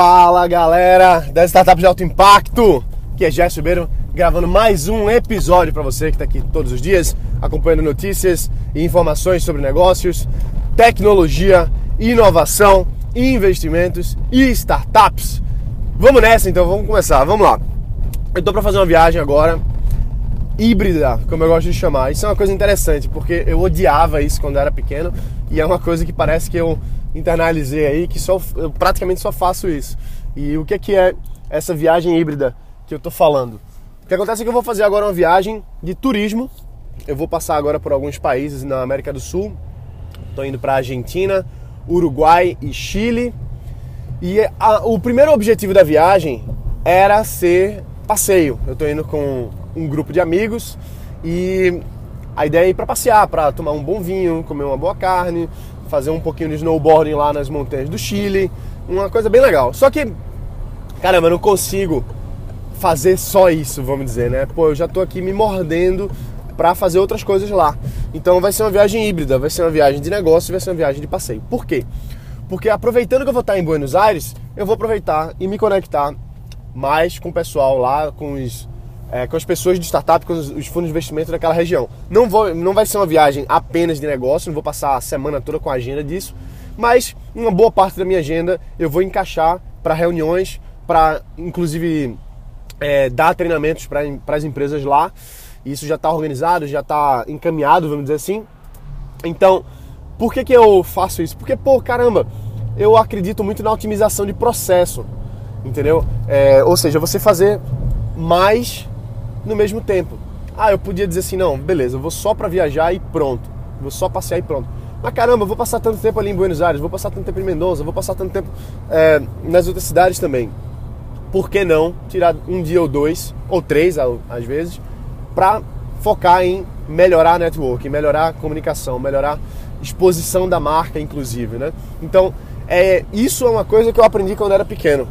Fala galera das startups de alto impacto, que é Gerson Ribeiro gravando mais um episódio para você que está aqui todos os dias acompanhando notícias e informações sobre negócios, tecnologia, inovação, investimentos e startups. Vamos nessa então, vamos começar, vamos lá. Eu tô para fazer uma viagem agora híbrida, como eu gosto de chamar. Isso é uma coisa interessante, porque eu odiava isso quando era pequeno e é uma coisa que parece que eu internalizei aí, que só, eu praticamente só faço isso. E o que é, que é essa viagem híbrida que eu tô falando? O que acontece é que eu vou fazer agora uma viagem de turismo. Eu vou passar agora por alguns países na América do Sul. Estou indo para Argentina, Uruguai e Chile. E a, o primeiro objetivo da viagem era ser passeio. Eu estou indo com um grupo de amigos e a ideia é ir para passear, para tomar um bom vinho, comer uma boa carne, fazer um pouquinho de snowboarding lá nas montanhas do Chile, uma coisa bem legal. Só que, caramba, eu não consigo fazer só isso, vamos dizer, né? Pô, eu já tô aqui me mordendo para fazer outras coisas lá. Então vai ser uma viagem híbrida, vai ser uma viagem de negócio, vai ser uma viagem de passeio. Por quê? Porque aproveitando que eu vou estar em Buenos Aires, eu vou aproveitar e me conectar mais com o pessoal lá, com os é, com as pessoas de startup, com os, os, fundos de investimento daquela região. Não, vou, não vai ser uma viagem apenas de negócio, não vou passar a semana toda com a agenda disso, mas uma boa parte da minha agenda eu vou encaixar para reuniões, para inclusive é, dar treinamentos para as empresas lá. Isso já está organizado, já está encaminhado, vamos dizer assim. Então, por que, que eu faço isso? Porque, pô, caramba, eu acredito muito na otimização de processo, entendeu? É, ou seja, você fazer mais no mesmo tempo. Ah, eu podia dizer assim, não, beleza, eu vou só para viajar e pronto. Vou só passear e pronto. Mas caramba, eu vou passar tanto tempo ali em Buenos Aires, vou passar tanto tempo em Mendoza, vou passar tanto tempo é, nas outras cidades também. Por que não tirar um dia ou dois, ou três às vezes, para focar em melhorar a network, melhorar comunicação, melhorar exposição da marca, inclusive, né? Então, é, isso é uma coisa que eu aprendi quando era pequeno.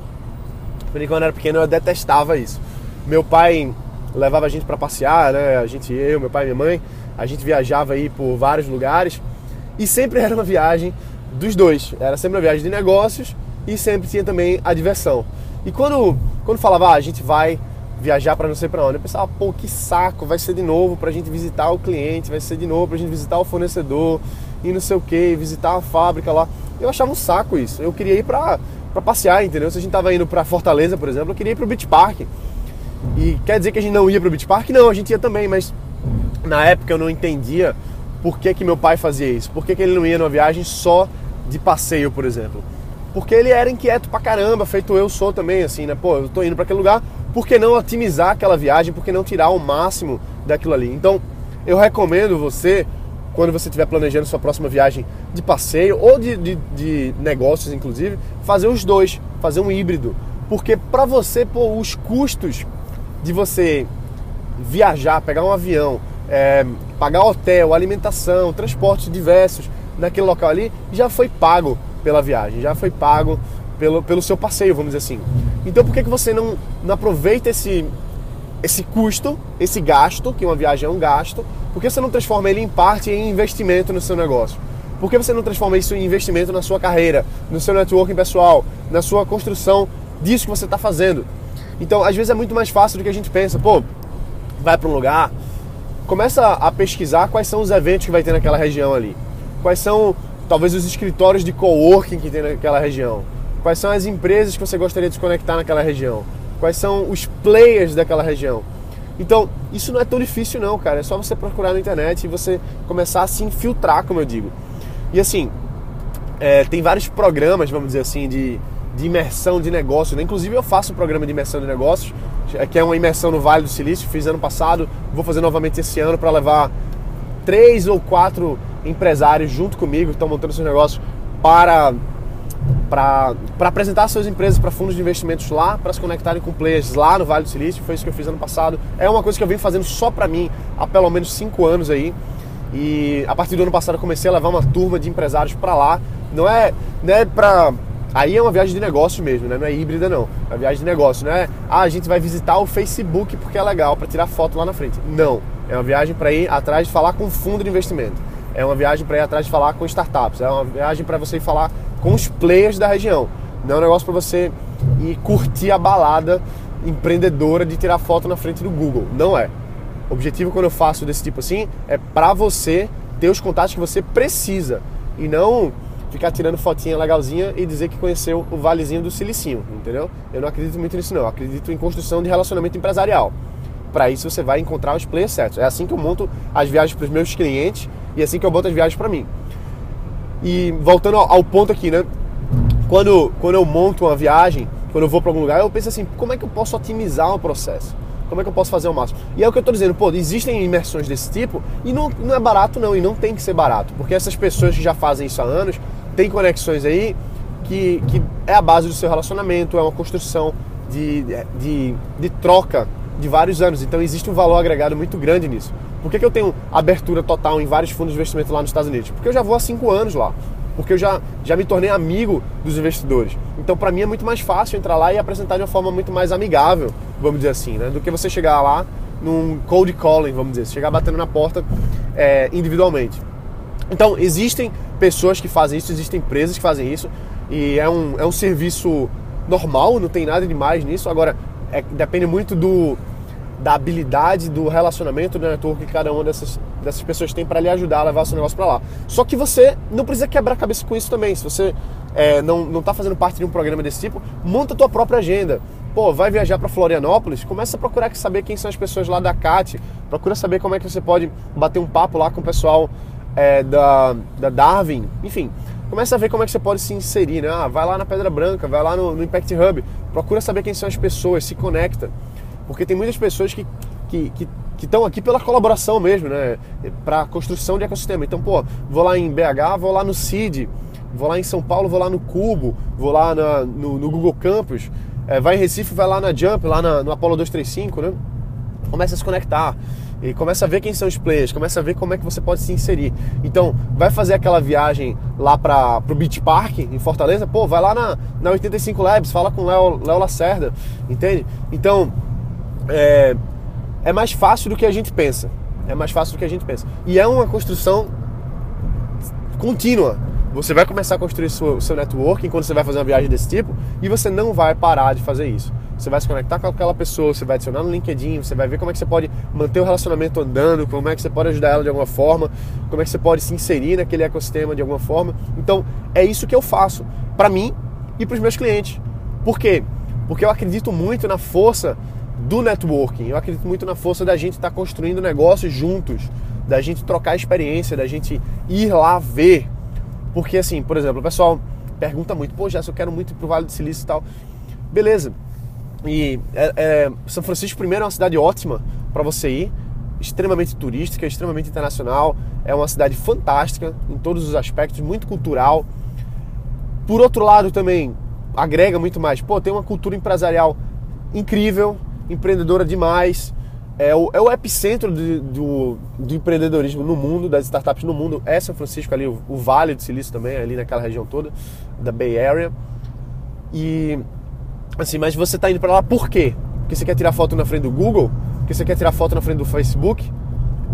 Aprendi quando era pequeno, eu detestava isso. Meu pai levava a gente para passear, né? A gente, eu, meu pai e minha mãe, a gente viajava aí por vários lugares e sempre era uma viagem dos dois. Era sempre uma viagem de negócios e sempre tinha também a diversão. E quando, quando falava, ah, a gente vai viajar para não sei para onde, eu pensava, pô, que saco, vai ser de novo para a gente visitar o cliente, vai ser de novo para a gente visitar o fornecedor e não sei o que, visitar a fábrica lá. Eu achava um saco isso. Eu queria ir para passear, entendeu? Se a gente tava indo para Fortaleza, por exemplo, eu queria ir para o Beach Park. E quer dizer que a gente não ia pro Beach Park? Não, a gente ia também, mas na época eu não entendia por que, que meu pai fazia isso. Por que, que ele não ia numa viagem só de passeio, por exemplo. Porque ele era inquieto pra caramba, feito eu sou também, assim, né? Pô, eu tô indo para aquele lugar, por que não otimizar aquela viagem? Por que não tirar o máximo daquilo ali? Então, eu recomendo você, quando você estiver planejando sua próxima viagem de passeio ou de, de, de negócios, inclusive, fazer os dois, fazer um híbrido. Porque para você, pô, os custos de você viajar, pegar um avião, é, pagar hotel, alimentação, transportes diversos naquele local ali, já foi pago pela viagem, já foi pago pelo, pelo seu passeio, vamos dizer assim. Então por que, que você não, não aproveita esse, esse custo, esse gasto, que uma viagem é um gasto, por que você não transforma ele em parte em investimento no seu negócio? Por que você não transforma isso em investimento na sua carreira, no seu networking pessoal, na sua construção disso que você está fazendo? Então, às vezes é muito mais fácil do que a gente pensa. Pô, vai para um lugar, começa a pesquisar quais são os eventos que vai ter naquela região ali. Quais são, talvez, os escritórios de coworking que tem naquela região. Quais são as empresas que você gostaria de se conectar naquela região. Quais são os players daquela região. Então, isso não é tão difícil não, cara. É só você procurar na internet e você começar a se infiltrar, como eu digo. E assim, é, tem vários programas, vamos dizer assim, de de imersão de negócios. Né? Inclusive eu faço um programa de imersão de negócios, que é uma imersão no Vale do Silício, fiz ano passado, vou fazer novamente esse ano para levar três ou quatro empresários junto comigo que estão montando seus negócios para para apresentar suas empresas para fundos de investimentos lá, para se conectarem com players lá no Vale do Silício. Foi isso que eu fiz ano passado. É uma coisa que eu venho fazendo só para mim há pelo menos cinco anos aí. E a partir do ano passado eu comecei a levar uma turma de empresários para lá. Não é, não é para Aí é uma viagem de negócio mesmo, né? Não é híbrida não. É uma viagem de negócio, não é? Ah, a gente vai visitar o Facebook porque é legal para tirar foto lá na frente. Não. É uma viagem para ir atrás de falar com fundo de investimento. É uma viagem para ir atrás de falar com startups. É uma viagem para você ir falar com os players da região. Não é um negócio para você e curtir a balada empreendedora de tirar foto na frente do Google. Não é. O objetivo quando eu faço desse tipo assim é para você ter os contatos que você precisa e não ficar tirando fotinha legalzinha e dizer que conheceu o Valezinho do Silicinho, entendeu? Eu não acredito muito nisso não, eu acredito em construção de relacionamento empresarial. Para isso você vai encontrar os players certos. É assim que eu monto as viagens para os meus clientes e é assim que eu boto as viagens para mim. E voltando ao, ponto aqui, né? Quando, quando eu monto uma viagem, quando eu vou para algum lugar, eu penso assim, como é que eu posso otimizar o processo? Como é que eu posso fazer o máximo? E é o que eu estou dizendo, pô, existem imersões desse tipo e não, não é barato não, e não tem que ser barato, porque essas pessoas que já fazem isso há anos, têm conexões aí que, que é a base do seu relacionamento, é uma construção de, de, de troca de vários anos, então existe um valor agregado muito grande nisso. Por que, que eu tenho abertura total em vários fundos de investimento lá nos Estados Unidos? Porque eu já vou há cinco anos lá porque eu já, já me tornei amigo dos investidores. Então, para mim é muito mais fácil entrar lá e apresentar de uma forma muito mais amigável, vamos dizer assim, né? do que você chegar lá num cold calling, vamos dizer, chegar batendo na porta é, individualmente. Então, existem pessoas que fazem isso, existem empresas que fazem isso, e é um, é um serviço normal, não tem nada de mais nisso. Agora, é, depende muito do, da habilidade, do relacionamento, do network que cada uma dessas, dessas pessoas tem para lhe ajudar a levar o seu negócio para lá. Só que você não precisa quebrar a cabeça com isso também. Se você é, não, não tá fazendo parte de um programa desse tipo, monta a tua própria agenda. Pô, vai viajar para Florianópolis, começa a procurar saber quem são as pessoas lá da CAT, procura saber como é que você pode bater um papo lá com o pessoal é, da, da Darwin, enfim. Começa a ver como é que você pode se inserir, né? Ah, vai lá na Pedra Branca, vai lá no, no Impact Hub, procura saber quem são as pessoas, se conecta. Porque tem muitas pessoas que que, estão aqui pela colaboração mesmo, né? Para construção de ecossistema. Então, pô, vou lá em BH, vou lá no CID, vou lá em São Paulo, vou lá no Cubo, vou lá na, no, no, Google Campus, é, vai em Recife, vai lá na Jump, lá na, no Apollo 235, né? Começa a se conectar e começa a ver quem são os players, começa a ver como é que você pode se inserir. Então, vai fazer aquela viagem lá para o Beach Park em Fortaleza, pô, vai lá na, na 85 Labs, fala com o Léo, Lacerda, entende? Então, é, é mais fácil do que a gente pensa. É mais fácil do que a gente pensa. E é uma construção contínua. Você vai começar a construir o seu networking quando você vai fazer uma viagem desse tipo e você não vai parar de fazer isso. Você vai se conectar com aquela pessoa, você vai adicionar no LinkedIn, você vai ver como é que você pode manter o relacionamento andando, como é que você pode ajudar ela de alguma forma, como é que você pode se inserir naquele ecossistema de alguma forma. Então, é isso que eu faço para mim e para os meus clientes. Por quê? Porque eu acredito muito na força do networking. Eu acredito muito na força da gente estar tá construindo negócios juntos, da gente trocar experiência, da gente ir lá ver. Porque assim, por exemplo, o pessoal pergunta muito, pô, já eu quero muito ir pro Vale do Silício e tal. Beleza. E é, é, São Francisco primeiro é uma cidade ótima para você ir, extremamente turística, extremamente internacional, é uma cidade fantástica em todos os aspectos, muito cultural. Por outro lado também agrega muito mais. Pô, tem uma cultura empresarial incrível, empreendedora demais. É o, é o epicentro de, do, do empreendedorismo no mundo, das startups no mundo. É São Francisco ali, o, o Vale do Silício também, ali naquela região toda, da Bay Area. E assim, mas você está indo para lá por quê? Porque você quer tirar foto na frente do Google? Porque você quer tirar foto na frente do Facebook?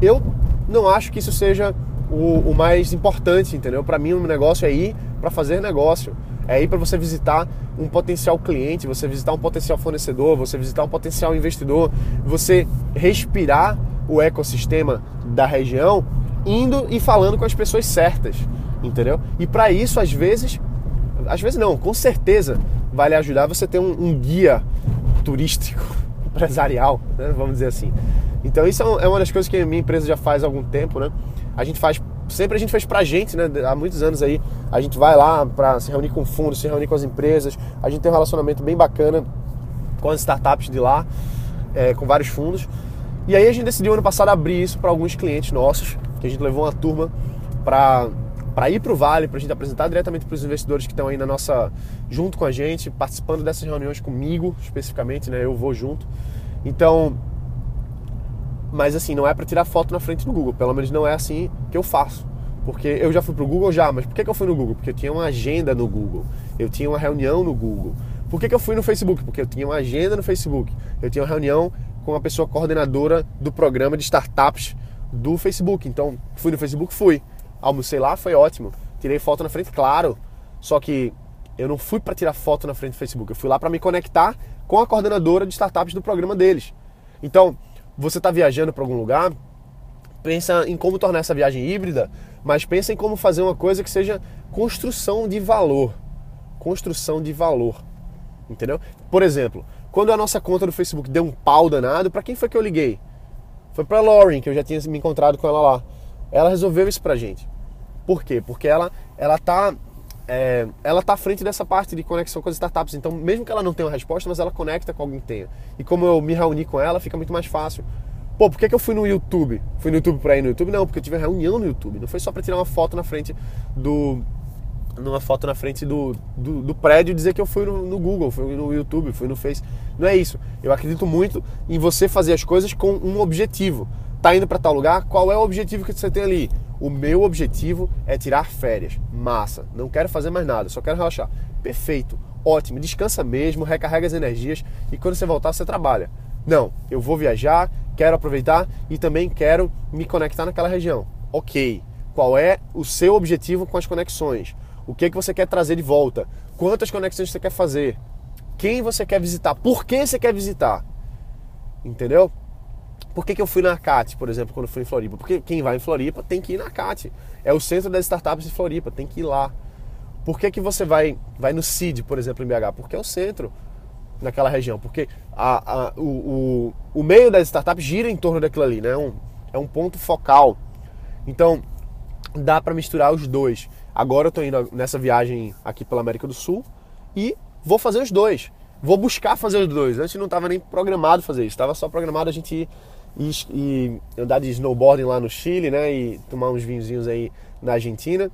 Eu não acho que isso seja o, o mais importante, entendeu? Para mim, o um negócio é ir para fazer negócio. É ir para você visitar um potencial cliente, você visitar um potencial fornecedor, você visitar um potencial investidor, você respirar o ecossistema da região, indo e falando com as pessoas certas, entendeu? E para isso, às vezes, às vezes não, com certeza vai lhe ajudar você ter um, um guia turístico, empresarial, né? vamos dizer assim. Então isso é, é uma das coisas que a minha empresa já faz há algum tempo, né? A gente faz sempre a gente fez pra gente, né? Há muitos anos aí, a gente vai lá para se reunir com fundos, se reunir com as empresas. A gente tem um relacionamento bem bacana com as startups de lá, é, com vários fundos. E aí a gente decidiu ano passado abrir isso para alguns clientes nossos, que a gente levou uma turma para para ir para o Vale, para a gente apresentar diretamente para os investidores que estão aí na nossa junto com a gente, participando dessas reuniões comigo especificamente, né? Eu vou junto. Então, mas assim, não é para tirar foto na frente do Google, pelo menos não é assim que eu faço. Porque eu já fui pro Google já, mas por que, que eu fui no Google? Porque eu tinha uma agenda no Google, eu tinha uma reunião no Google. Por que, que eu fui no Facebook? Porque eu tinha uma agenda no Facebook, eu tinha uma reunião com a pessoa coordenadora do programa de startups do Facebook. Então, fui no Facebook, fui. Almocei lá, foi ótimo. Tirei foto na frente, claro. Só que Eu não fui para tirar foto na frente do Facebook, eu fui lá para me conectar com a coordenadora de startups do programa deles. Então, você está viajando para algum lugar, pensa em como tornar essa viagem híbrida, mas pensa em como fazer uma coisa que seja construção de valor. Construção de valor. Entendeu? Por exemplo, quando a nossa conta do Facebook deu um pau danado, para quem foi que eu liguei? Foi para Lauren, que eu já tinha me encontrado com ela lá. Ela resolveu isso pra gente. Por quê? Porque ela ela tá é, ela tá à frente dessa parte de conexão com as startups. Então, mesmo que ela não tenha uma resposta, mas ela conecta com alguém que tenha. E como eu me reuni com ela, fica muito mais fácil. Pô, por que, que eu fui no YouTube? Fui no YouTube pra ir no YouTube? Não, porque eu tive uma reunião no YouTube. Não foi só para tirar uma foto na frente do. Numa foto na frente do, do, do prédio e dizer que eu fui no, no, Google, fui no YouTube, fui no Face. Não é isso. Eu acredito muito em você fazer as coisas com um objetivo. Tá indo para tal lugar? Qual é o objetivo que você tem ali? O meu objetivo é tirar férias. Massa. Não quero fazer mais nada, só quero relaxar. Perfeito. Ótimo. Descansa mesmo, recarrega as energias e quando você voltar, você trabalha. Não, eu vou viajar, quero aproveitar e também quero me conectar naquela região. Ok. Qual é o seu objetivo com as conexões? O que, é que você quer trazer de volta? Quantas conexões você quer fazer? Quem você quer visitar? Por que você quer visitar? Entendeu? Por que, que eu fui na CAT, por exemplo, quando fui em Floripa? Porque quem vai em Floripa tem que ir na CAT. É o centro das startups de Floripa, tem que ir lá. Por que, que você vai, vai no CID, por exemplo, em BH? Porque é o centro naquela região. Porque a, a, o, o, o, meio das startups gira em torno daquilo ali, né? É um, é um ponto focal. Então, dá para misturar os dois. Agora eu estou indo nessa viagem aqui pela América do Sul e vou fazer os dois. Vou buscar fazer os dois. Antes não estava nem programado fazer isso. Estava só programado a gente ir e, e andar de snowboarding lá no Chile, né? E tomar uns vinhozinhos aí na Argentina.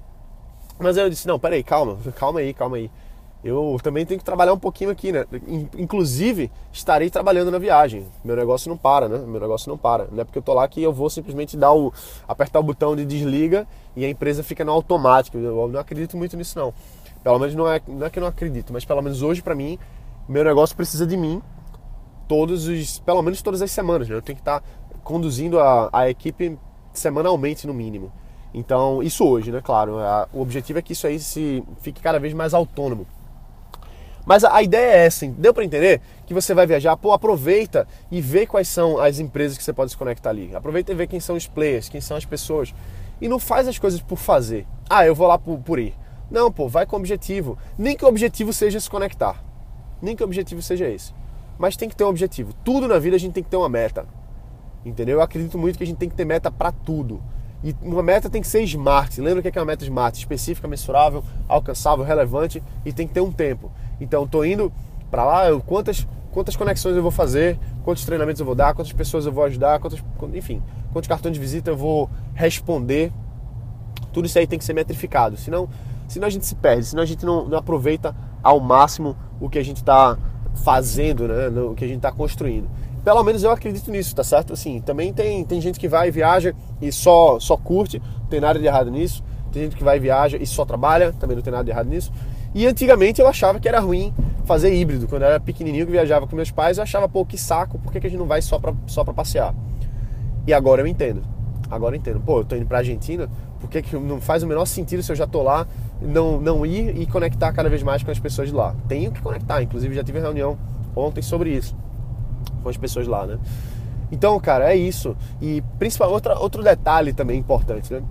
Mas eu disse, não, peraí, calma, calma aí, calma aí. Eu também tenho que trabalhar um pouquinho aqui, né? Inclusive, estarei trabalhando na viagem. Meu negócio não para, né? Meu negócio não para. Não é porque eu tô lá que eu vou simplesmente dar o, apertar o botão de desliga e a empresa fica no automático. Eu não acredito muito nisso, não. Pelo menos não é, não é que eu não acredito, mas pelo menos hoje, para mim, meu negócio precisa de mim todos os, pelo menos todas as semanas, né? Eu tenho que estar conduzindo a, a equipe semanalmente no mínimo. Então, isso hoje, né? Claro, a, o objetivo é que isso aí se fique cada vez mais autônomo. Mas a, a ideia é essa, deu para entender? Que você vai viajar, pô, aproveita e vê quais são as empresas que você pode se conectar ali. Aproveita e vê quem são os players, quem são as pessoas. E não faz as coisas por fazer. Ah, eu vou lá por, por ir. Não, pô, vai com objetivo. Nem que o objetivo seja se conectar. Nem que o objetivo seja esse mas tem que ter um objetivo. Tudo na vida a gente tem que ter uma meta. Entendeu? Eu acredito muito que a gente tem que ter meta para tudo. E uma meta tem que ser smart. Lembra o que é uma meta smart? Específica, mensurável, alcançável, relevante e tem que ter um tempo. Então, estou indo para lá, eu, quantas, quantas conexões eu vou fazer, quantos treinamentos eu vou dar, quantas pessoas eu vou ajudar, quantas, enfim, quantos cartões de visita eu vou responder. Tudo isso aí tem que ser metrificado. Senão, senão a gente se perde, senão a gente não, não aproveita ao máximo o que a gente está fazendo, né, no que a gente está construindo. Pelo menos eu acredito nisso, tá certo? Assim, também tem, tem gente que vai e viaja e só, só curte, não tem nada de errado nisso. Tem gente que vai e viaja e só trabalha, também não tem nada de errado nisso. E antigamente eu achava que era ruim fazer híbrido. Quando eu era pequenininho que viajava com meus pais, eu achava, pô, que saco, por que, que a gente não vai só pra, só pra passear? E agora eu entendo. Agora eu entendo. Pô, eu tô indo pra Argentina, por que, que não faz o menor sentido se eu já tô lá não, não ir e conectar cada vez mais com as pessoas de lá. Tenho que conectar, inclusive já tive reunião ontem sobre isso com as pessoas lá, né? Então, cara, é isso. E principal, outra, outro detalhe também importante, né?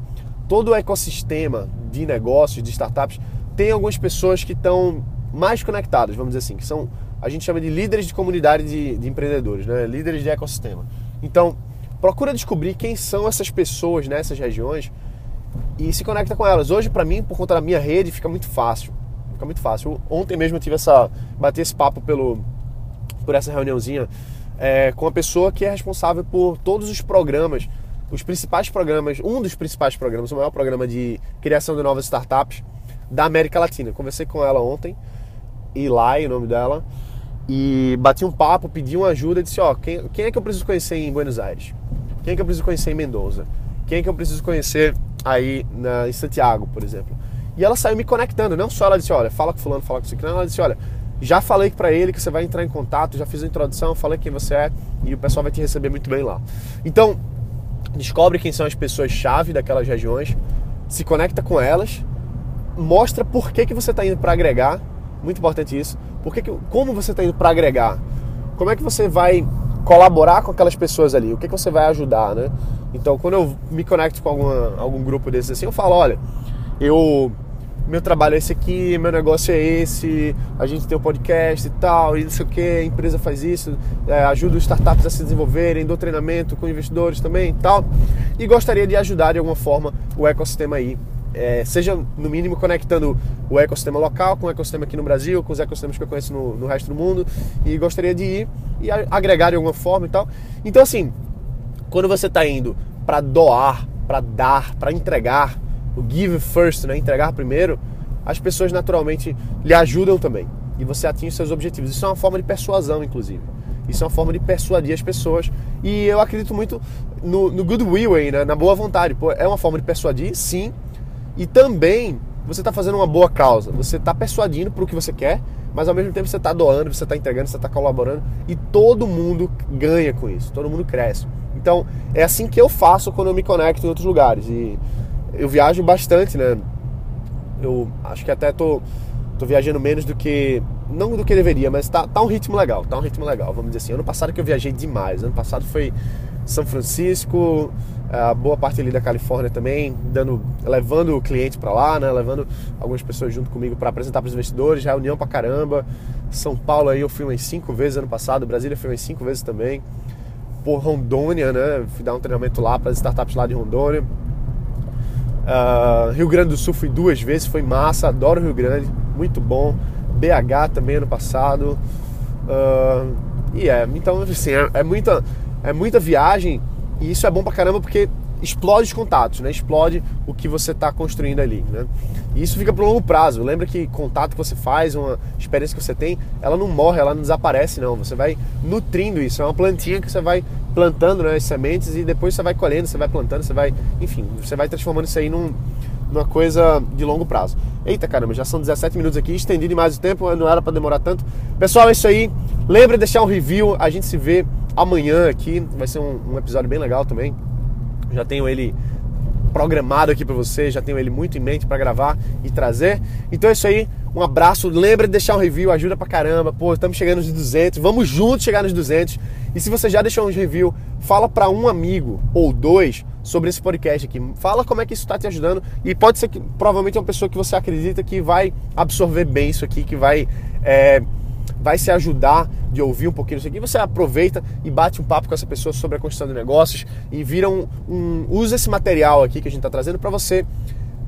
Todo o ecossistema de negócios, de startups, tem algumas pessoas que estão mais conectadas, vamos dizer assim, que são, a gente chama de líderes de comunidade de, de empreendedores, né? Líderes de ecossistema. Então, procura descobrir quem são essas pessoas nessas regiões e se conecta com elas. Hoje, para mim, por conta da minha rede, fica muito fácil. Fica muito fácil. Ontem mesmo eu tive essa. bati esse papo pelo, por essa reuniãozinha é, com a pessoa que é responsável por todos os programas, os principais programas, um dos principais programas, o maior programa de criação de novas startups da América Latina. Conversei com ela ontem, Eli, o nome dela, e bati um papo, pedi uma ajuda, disse, ó, quem, quem é que eu preciso conhecer em Buenos Aires? Quem é que eu preciso conhecer em Mendoza? Quem é que eu preciso conhecer aí na, em Santiago, por exemplo. E ela saiu me conectando, não só ela disse, olha, fala com fulano, fala com ciclano, ela disse, olha, já falei para ele que você vai entrar em contato, já fiz a introdução, falei quem você é e o pessoal vai te receber muito bem lá. Então, descobre quem são as pessoas-chave daquelas regiões, se conecta com elas, mostra por que, que você está indo para agregar Muito importante isso. Porque que, como você está indo para agregar? Como é que você vai colaborar com aquelas pessoas ali? O que, que você vai ajudar, né? Então, quando eu me conecto com alguma, algum grupo desses assim, eu falo, olha, eu meu trabalho é esse aqui, meu negócio é esse, a gente tem um podcast e tal, e não sei o que, a empresa faz isso, é, ajuda os startups a se desenvolverem, dou treinamento com investidores também e tal. E gostaria de ajudar de alguma forma o ecossistema aí. É, seja no mínimo conectando o ecossistema local com o ecossistema aqui no Brasil, com os ecossistemas que eu conheço no, no resto do mundo, e gostaria de ir e agregar de alguma forma e tal. Então, assim, quando você está indo para doar, para dar, para entregar, o give first, né, entregar primeiro, as pessoas naturalmente lhe ajudam também. E você atinge seus objetivos. Isso é uma forma de persuasão, inclusive. Isso é uma forma de persuadir as pessoas. E eu acredito muito no, no goodwill aí, né? na boa vontade. Pô, é uma forma de persuadir, sim. E também você está fazendo uma boa causa. Você está persuadindo para o que você quer, mas ao mesmo tempo você está doando, você está entregando, você está colaborando. E todo mundo ganha com isso. Todo mundo cresce. Então, é assim que eu faço quando eu me conecto em outros lugares. E eu viajo bastante, né? Eu acho que até tô, tô viajando menos do que. Não do que deveria, mas tá, tá um ritmo legal, tá um ritmo legal, vamos dizer assim. Ano passado que eu viajei demais. Ano passado foi São Francisco, a boa parte ali da Califórnia também, dando, levando o cliente para lá, né? Levando algumas pessoas junto comigo para apresentar para os investidores, reunião para caramba. São Paulo aí eu fui umas cinco vezes ano passado, Brasília fui umas cinco vezes também. Por Rondônia, né? Fui dar um treinamento lá para as startups lá de Rondônia. Uh, Rio Grande do Sul fui duas vezes, foi massa, adoro Rio Grande, muito bom. BH também ano passado. Uh, e é, então assim, é, é, muita, é muita viagem e isso é bom pra caramba porque explode os contatos, né? Explode o que você está construindo ali, né? E isso fica pro longo prazo. Lembra que contato que você faz, uma experiência que você tem, ela não morre, ela não desaparece, não. Você vai nutrindo isso. É uma plantinha que você vai plantando né, as sementes e depois você vai colhendo, você vai plantando, você vai, enfim, você vai transformando isso aí num, numa coisa de longo prazo. Eita caramba, já são 17 minutos aqui, estendi demais o tempo, não era para demorar tanto. Pessoal, é isso aí. Lembra de deixar um review, a gente se vê amanhã aqui, vai ser um, um episódio bem legal também. Já tenho ele programado aqui para você, já tenho ele muito em mente para gravar e trazer. Então é isso aí, um abraço, lembra de deixar um review, ajuda pra caramba. Pô, estamos chegando nos 200, vamos juntos chegar nos 200. E se você já deixou um review, fala para um amigo ou dois sobre esse podcast aqui. Fala como é que isso está te ajudando e pode ser que provavelmente é uma pessoa que você acredita que vai absorver bem isso aqui, que vai é, vai se ajudar de ouvir um pouquinho isso aqui, você aproveita e bate um papo com essa pessoa sobre a construção de negócios e vira um, um usa esse material aqui que a gente está trazendo para você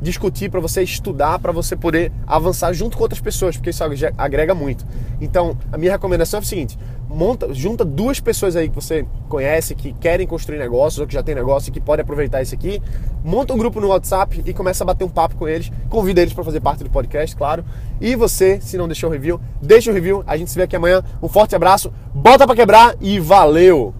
discutir, para você estudar, para você poder avançar junto com outras pessoas, porque isso agrega muito. Então, a minha recomendação é o seguinte: monta, junta duas pessoas aí que você conhece, que querem construir negócios ou que já tem negócio e que podem aproveitar isso aqui, monta um grupo no WhatsApp e começa a bater um papo com eles, convida eles para fazer parte do podcast, claro. E você, se não deixou o review, deixa o review. A gente se vê aqui amanhã. Um forte abraço, bota para quebrar e valeu.